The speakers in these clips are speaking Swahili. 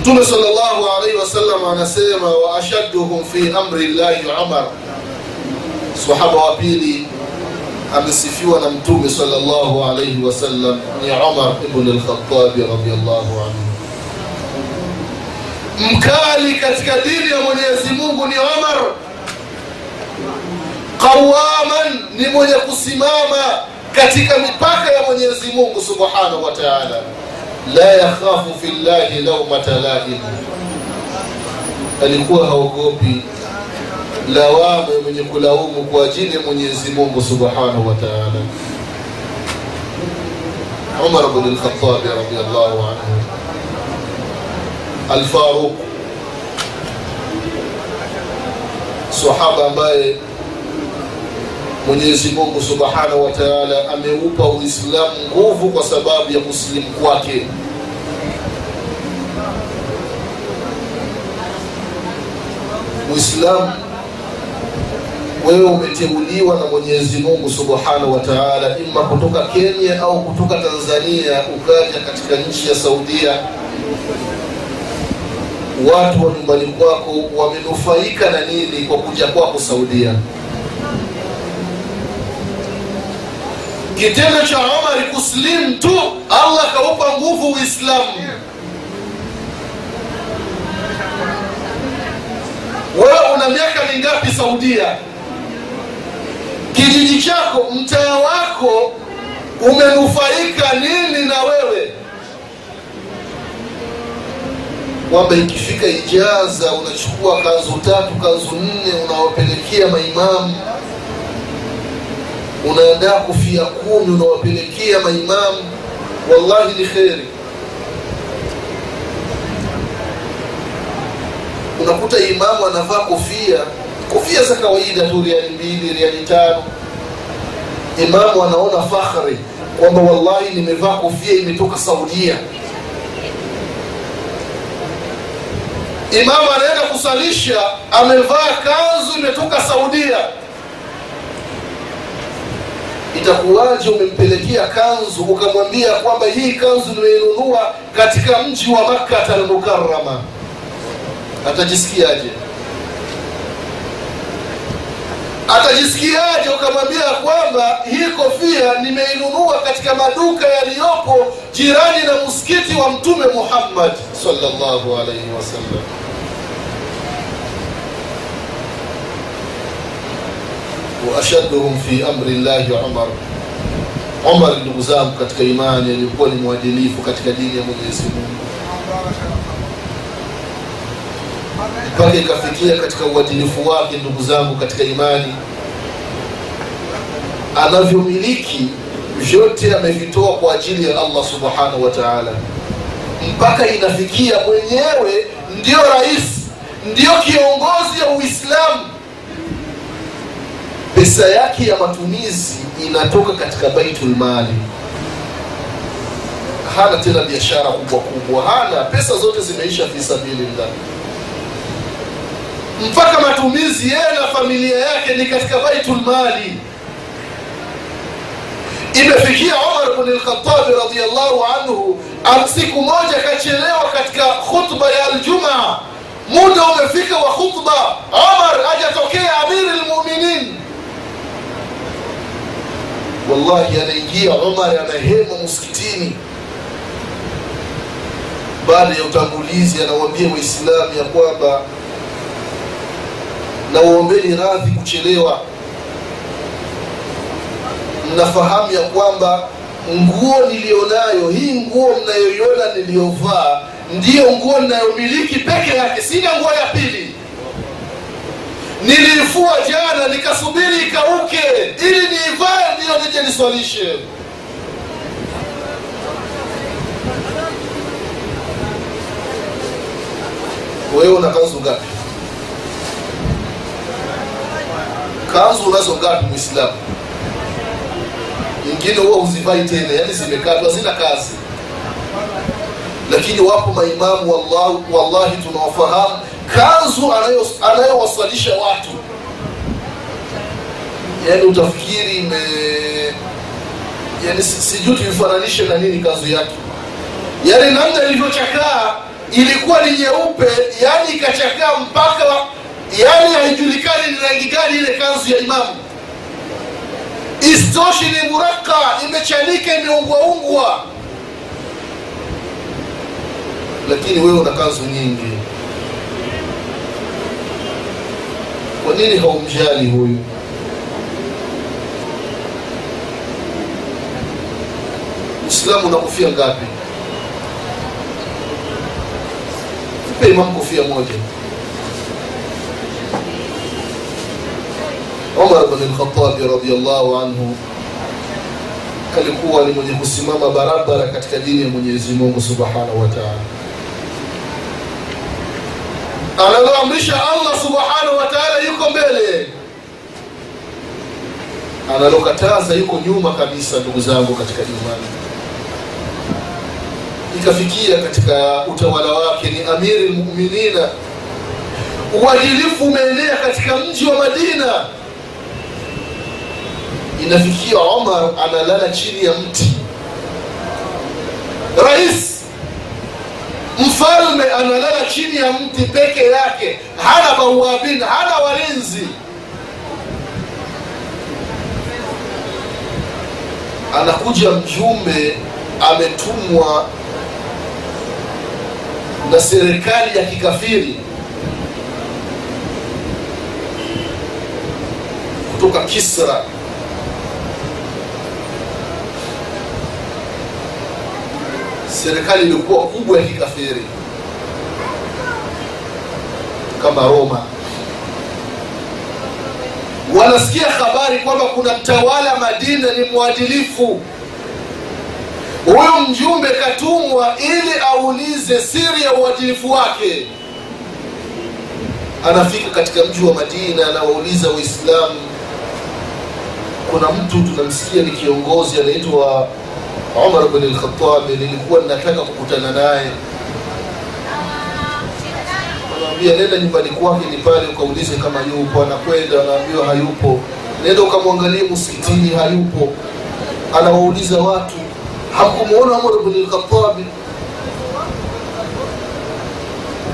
mtume salllahu alaihi wasallam anasema wa ashadduhum fi amri llahi umar sahaba wa pili amesifiwa na mtume salllahu alaihi wasallam ni umar ibn lkhatabi radiallahu anhu mkali katika dini ya mwenyezi mungu ni umar qawaman ni mwenye kusimama katika mipaka ya mwenyezi mungu subhanahu wa taala la yakhafu fi llahi laumata laim alikuwa haogopi. Lawamu mwenye kulaumu kwa ajili ya mwenyezi mungu subhanahu wa taala. Umar lkhatabi radiallahu anhu. Alfaruq. Sahaba ambaye mwenyezi mungu subhanahu wa taala ameupa uislamu nguvu kwa sababu ya kusilimu kwake. Muislamu wewe umeteuliwa na mwenyezi mungu subhanahu wa taala ima kutoka kenya au kutoka tanzania ukaja katika nchi ya saudia. Watu wa nyumbani kwako wamenufaika na nini kwa kuja kwako saudia kitendo cha omar kuslim tu allah kaupa nguvu uislamu. Wewe una miaka mingapi saudia? Kijiji chako mtaa wako umenufaika nini na wewe? Kwamba ikifika ijaza unachukua kanzu tatu kanzu nne unawapelekea maimamu unaandaa kofia kumi unawapelekea maimamu. Wallahi ni kheri. Unakuta imamu anavaa kofia. Kofia za kawaida tu riali mbili riali tano. Imamu anaona fakhri kwamba wallahi nimevaa kofia imetoka saudia. Imamu anaenda kusalisha amevaa kanzu imetoka saudia itakuwaje umempelekea kanzu ukamwambia kwamba hii kanzu nimeinunua katika mji wa makkata almukarama atajisikiaje? Atajisikiaje ukamwambia kwamba hii kofia nimeinunua katika maduka yaliyopo jirani na msikiti wa mtume muhammad sallallahu wasallam waashadduhum fi amri llahi umar. Umar ndugu zangu katika imani alikuwa ni mwadilifu katika dini ya mwenyezi mungu. Mpaka ikafikia katika uadilifu wake ndugu zangu katika imani anavyomiliki vyote amevitoa kwa ajili ya allah subhanahu wa taala. Mpaka inafikia mwenyewe ndio rais ndio kiongozi ya uislamu pesa yake ya matumizi inatoka katika baitul mali. Hana tena biashara kubwa kubwa hana. Pesa zote zimeisha fi sabilillah. Mpaka matumizi yeye na familia yake ni katika baitul mali. Imefikia umar bnlkhatabi radiallahu anhu siku moja akachelewa katika khutba ya aljuma, muda umefika wa khutba umar ajatokea amiri lmuminin wallahi anaingia umar anahema msikitini. Baada ya utangulizi anawambia waislamu ya kwamba nawaombeni radhi kuchelewa. Mnafahamu ya kwamba nguo niliyonayo hii nguo mnayoiona niliyovaa ndiyo nguo ninayomiliki peke yake sina nguo ya pili niliifua jana nikasubiri ikauke. Ili niivae ndiyo nije niswalishe. Wewe una kanzu ngapi? Kanzu unazo ngapi mwislamu nyingine huwa huzivai tena yani zimekatwa zina kazi. Lakini wapo maimamu wallahi, wallahi tunawafahamu kanzu anayowasalisha anayo watu. Yani utafikiri ime yani sijui tuifananishe na nini kanzu yake. Yani namna ilivyochakaa ilikuwa ni nyeupe yani ikachakaa mpaka yani haijulikani ni rangi gani ile kanzu ya imamu. Istoshi ni muraka imechanika imeungwaungwa. Lakini wewe una kanzu nyingi kwa nini haumjali huyu? Uislamu unakufia ngapi? Mpe imam kofia moja. Umar bnlkhatabi radiallahu anhu alikuwa ni mwenye kusimama barabara katika dini ya mwenyezi mungu subhanahu wa taala analoamrisha allah subhanahu wa taala yuko mbele. Analokataza yuko nyuma kabisa ndugu zangu katika imani. Ikafikia katika utawala wake ni amiri lmuminina uadilifu umeenea katika mji wa madina. Inafikia omar analala chini ya mti. Rais mfalme analala chini ya mti peke yake. Hana bawabin hana walinzi. Anakuja mjumbe ametumwa na serikali ya kikafiri. Kutoka kisra serikali ilikuwa kubwa ya kikafiri. Kama roma. Wanasikia habari kwamba kuna mtawala madina ni mwadilifu. Huyo mjumbe katumwa ili aulize siri ya uadilifu wake. Anafika katika mji wa madina anawauliza waislamu. Kuna mtu tunamsikia ni kiongozi anaitwa umar bn lkhatabi nilikuwa nataka kukutana naye. Anawambia nenda nyumbani kwake ni pale ukaulize kama yupo. Anakwenda anaambiwa hayupo. Nenda ukamwangalie msikitini hayupo. Anawauliza watu hakumwona umar bn lkhatabi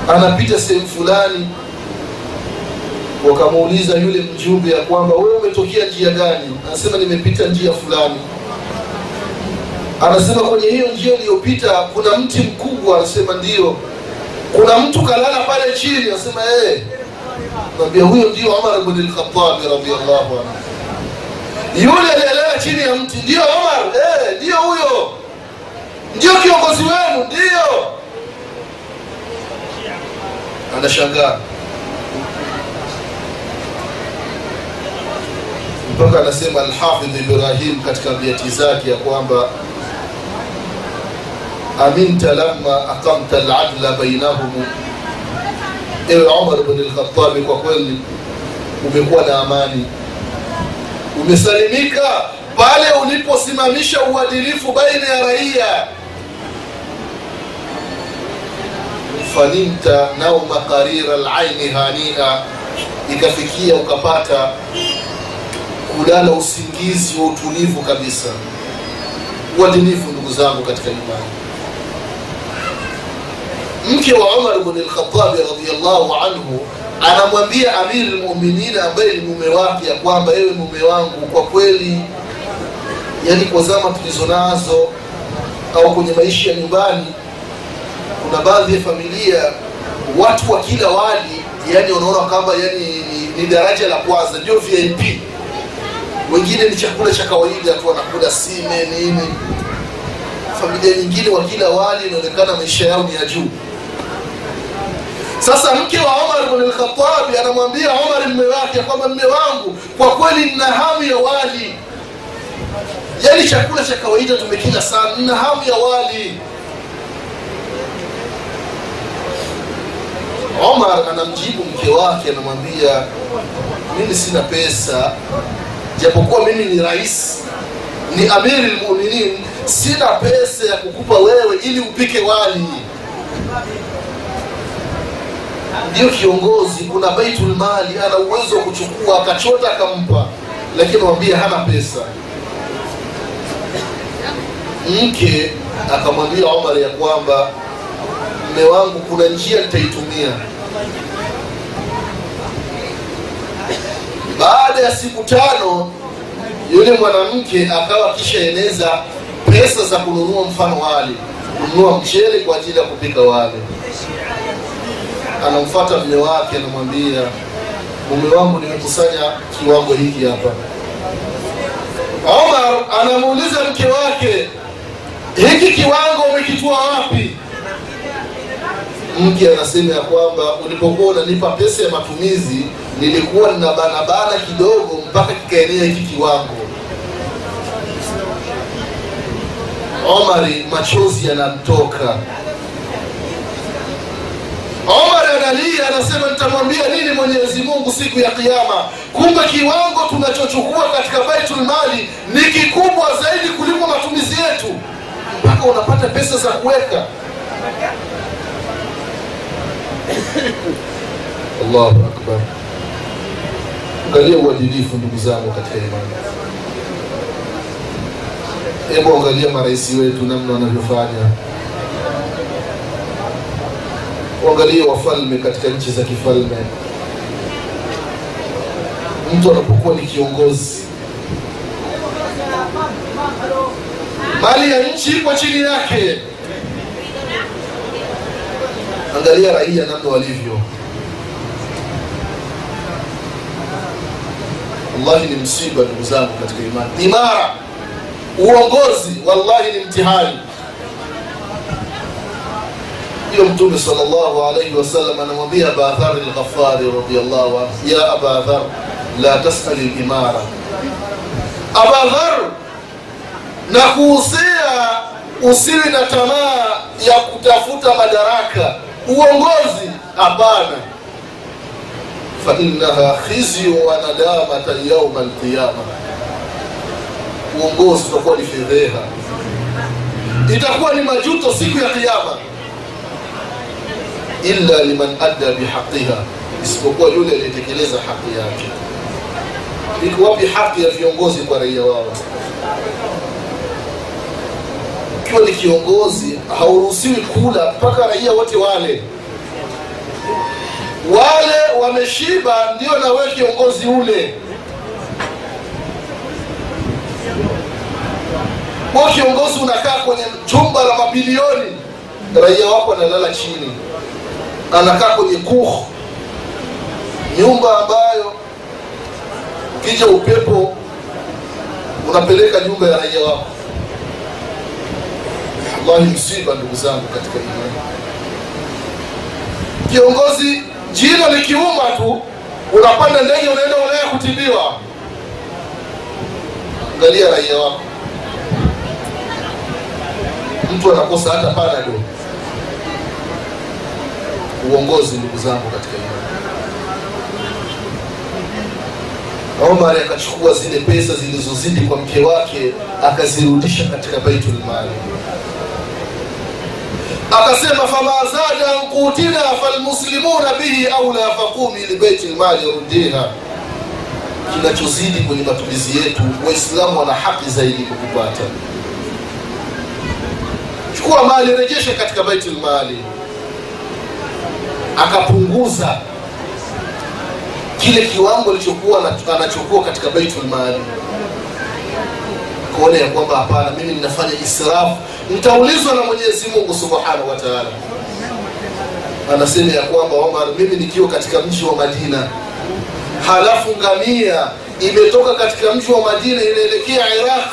anapita sehemu fulani. Wakamuuliza yule mjumbe ya kwamba wewe umetokea njia gani? Anasema nimepita njia fulani anasema kwenye hiyo njia iliyopita kuna mti mkubwa anasema ndio. Kuna mtu kalala pale chini anasema hey. nambia huyo ndio umar bnlkhatabi anhu. Yule aliyelala chini ya mti ndio umar hey, ndio huyo. Ndio kiongozi wenu ndio. Anashangaa. Mpaka anasema alhafidh ibrahim katika biati zake ya kwamba aminta lama aqamta aladla bainahum ewe umar bn lkhatabi kwa kweli umekuwa na amani umesalimika pale uliposimamisha uadilifu baina ya raia fanimta nauma qarira hania ikafikia ukapata kulala usingizi wa utulivu kabisa uadilifu ndugu zangu katika imani mke wa umar bn lkhatabi radiallahu anhu anamwambia amiri lmuminin ambaye ni mume wake ya kwamba ewe mume wangu kwa kweli yani kwa zama tulizo au kwenye maisha ya nyumbani kuna baadhi ya familia watu wa kila wali yani wanaona kwamba yani ni, ni daraja la kwanza ndio vip wengine ni chakula cha kawaida tu wanakula sime nini. Familia nyingine wa kila wali inaonekana maisha yao ni ya juu sasa mke wa umar bn lkhatabi anamwambia umar mme wake kwamba mme wangu kwa kweli nina hamu ya wali. Yaani chakula cha kawaida tumekila sana nina hamu ya wali. Omar anamjibu mke wake anamwambia mimi sina pesa japokuwa mimi ni rais ni amiri lmuminin sina pesa ya kukupa wewe ili upike wali ndiyo kiongozi kuna baitul mali ana uwezo wa kuchukua akachota akampa. Lakini wambia hana pesa. Mke akamwambia omar ya kwamba mme wangu kuna njia nitaitumia. Baada ya siku tano yule mwanamke akawa kishaeneza pesa za kununua mfano wali kununua mchele kwa ajili ya kupika wali anamfata mme wake anamwambia mume wangu nimekusanya kiwango hiki hapa. Omar anamuuliza mke wake hiki kiwango umekitua wapi? Mke anasema ya kwamba ulipokuwa unanipa pesa ya matumizi nilikuwa nina banabana kidogo mpaka kikaenea hiki kiwango. Omari machozi yanamtoka. Omar analia anasema nitamwambia nini mwenyezi mungu siku ya kiama kumbe kiwango tunachochukua katika baitulmali ni kikubwa zaidi kuliko matumizi yetu. Mpaka unapata pesa za kuweka. Allahu akbar. Angalia uadilifu ndugu zangu katika imani. Hebu angalia marais wetu namna wanavyofanya uangalie wafalme katika nchi za kifalme. Mtu anapokuwa ni kiongozi. Mali ya nchi iko chini yake. Angalia raia namna walivyo. Wallahi ni msiba ndugu zangu katika imani. Imara. Uongozi wallahi ni mtihani hiyo mtume salllahu alaihi wasallam anamwambia aba lghafari radiallahu anhu ya aba la tasali limara aba dhar na kuusea usiwi na tamaa ya kutafuta madaraka uongozi? Hapana. Fainaha khizyu wa nadamata alqiyama uongozi utakuwa ni fedheha. Itakuwa ni majuto siku ya kiama illa liman adda bihaqiha isipokuwa yule aliyetekeleza haki yake. Iko wapi haki ya viongozi kwa raia wao? Ukiwa ni kiongozi hauruhusiwi kula mpaka raia wote wale. Wale wameshiba ndio na kiongozi ule. Kwa kiongozi unakaa kwenye chumba la mabilioni raia wako analala chini anakaa kwenye kuh nyumba ambayo ukija upepo unapeleka nyumba ya raia wako. Wallahi msiba ndugu zangu katika imani kiongozi jino likiuma tu unapanda ndege unaenda ulaya kutibiwa. Angalia raia wako. Mtu anakosa hata panado uongozi ndugu zangu katika imani omar akachukua zile pesa zilizozidi kwa mke wake akazirudisha katika baitul mali akasema famazada nkutina falmuslimuna bihi aula fakumi libeiti rudina kinachozidi kwenye matumizi yetu waislamu wana haki zaidi kukupata. Chukua mali rejeshe katika baitul akapunguza kile kiwango alichokuwa anachokuwa katika baitul mali kuona ya kwamba hapana mimi ninafanya israfu. Nitaulizwa na mwenyezi mungu subhanahu wa taala. Anasema ya kwamba omar mimi nikiwa katika mji wa madina halafu ngamia imetoka katika mji wa madina inaelekea iraq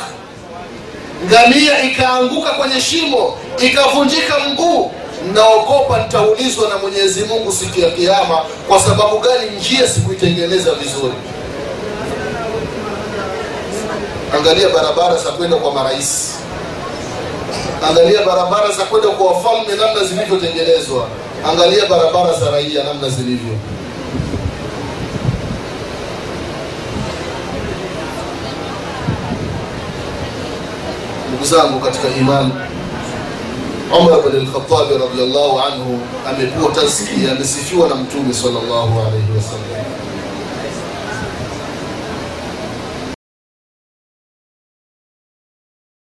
ngamia ikaanguka kwenye shimo ikavunjika mguu naogopa nitaulizwa na mwenyezi mungu siku ya kiama kwa sababu gani njia sikuitengeneza vizuri? Angalia barabara za kwenda kwa marais. Angalia barabara za kwenda kwa wafalme namna zilivyotengenezwa. Angalia barabara za raia namna zilivyo. Ndugu zangu katika imani umar bin lkhatabi radiallahu anhu amepewa tazkia amesifiwa na mtume salllahu alaihi wasallam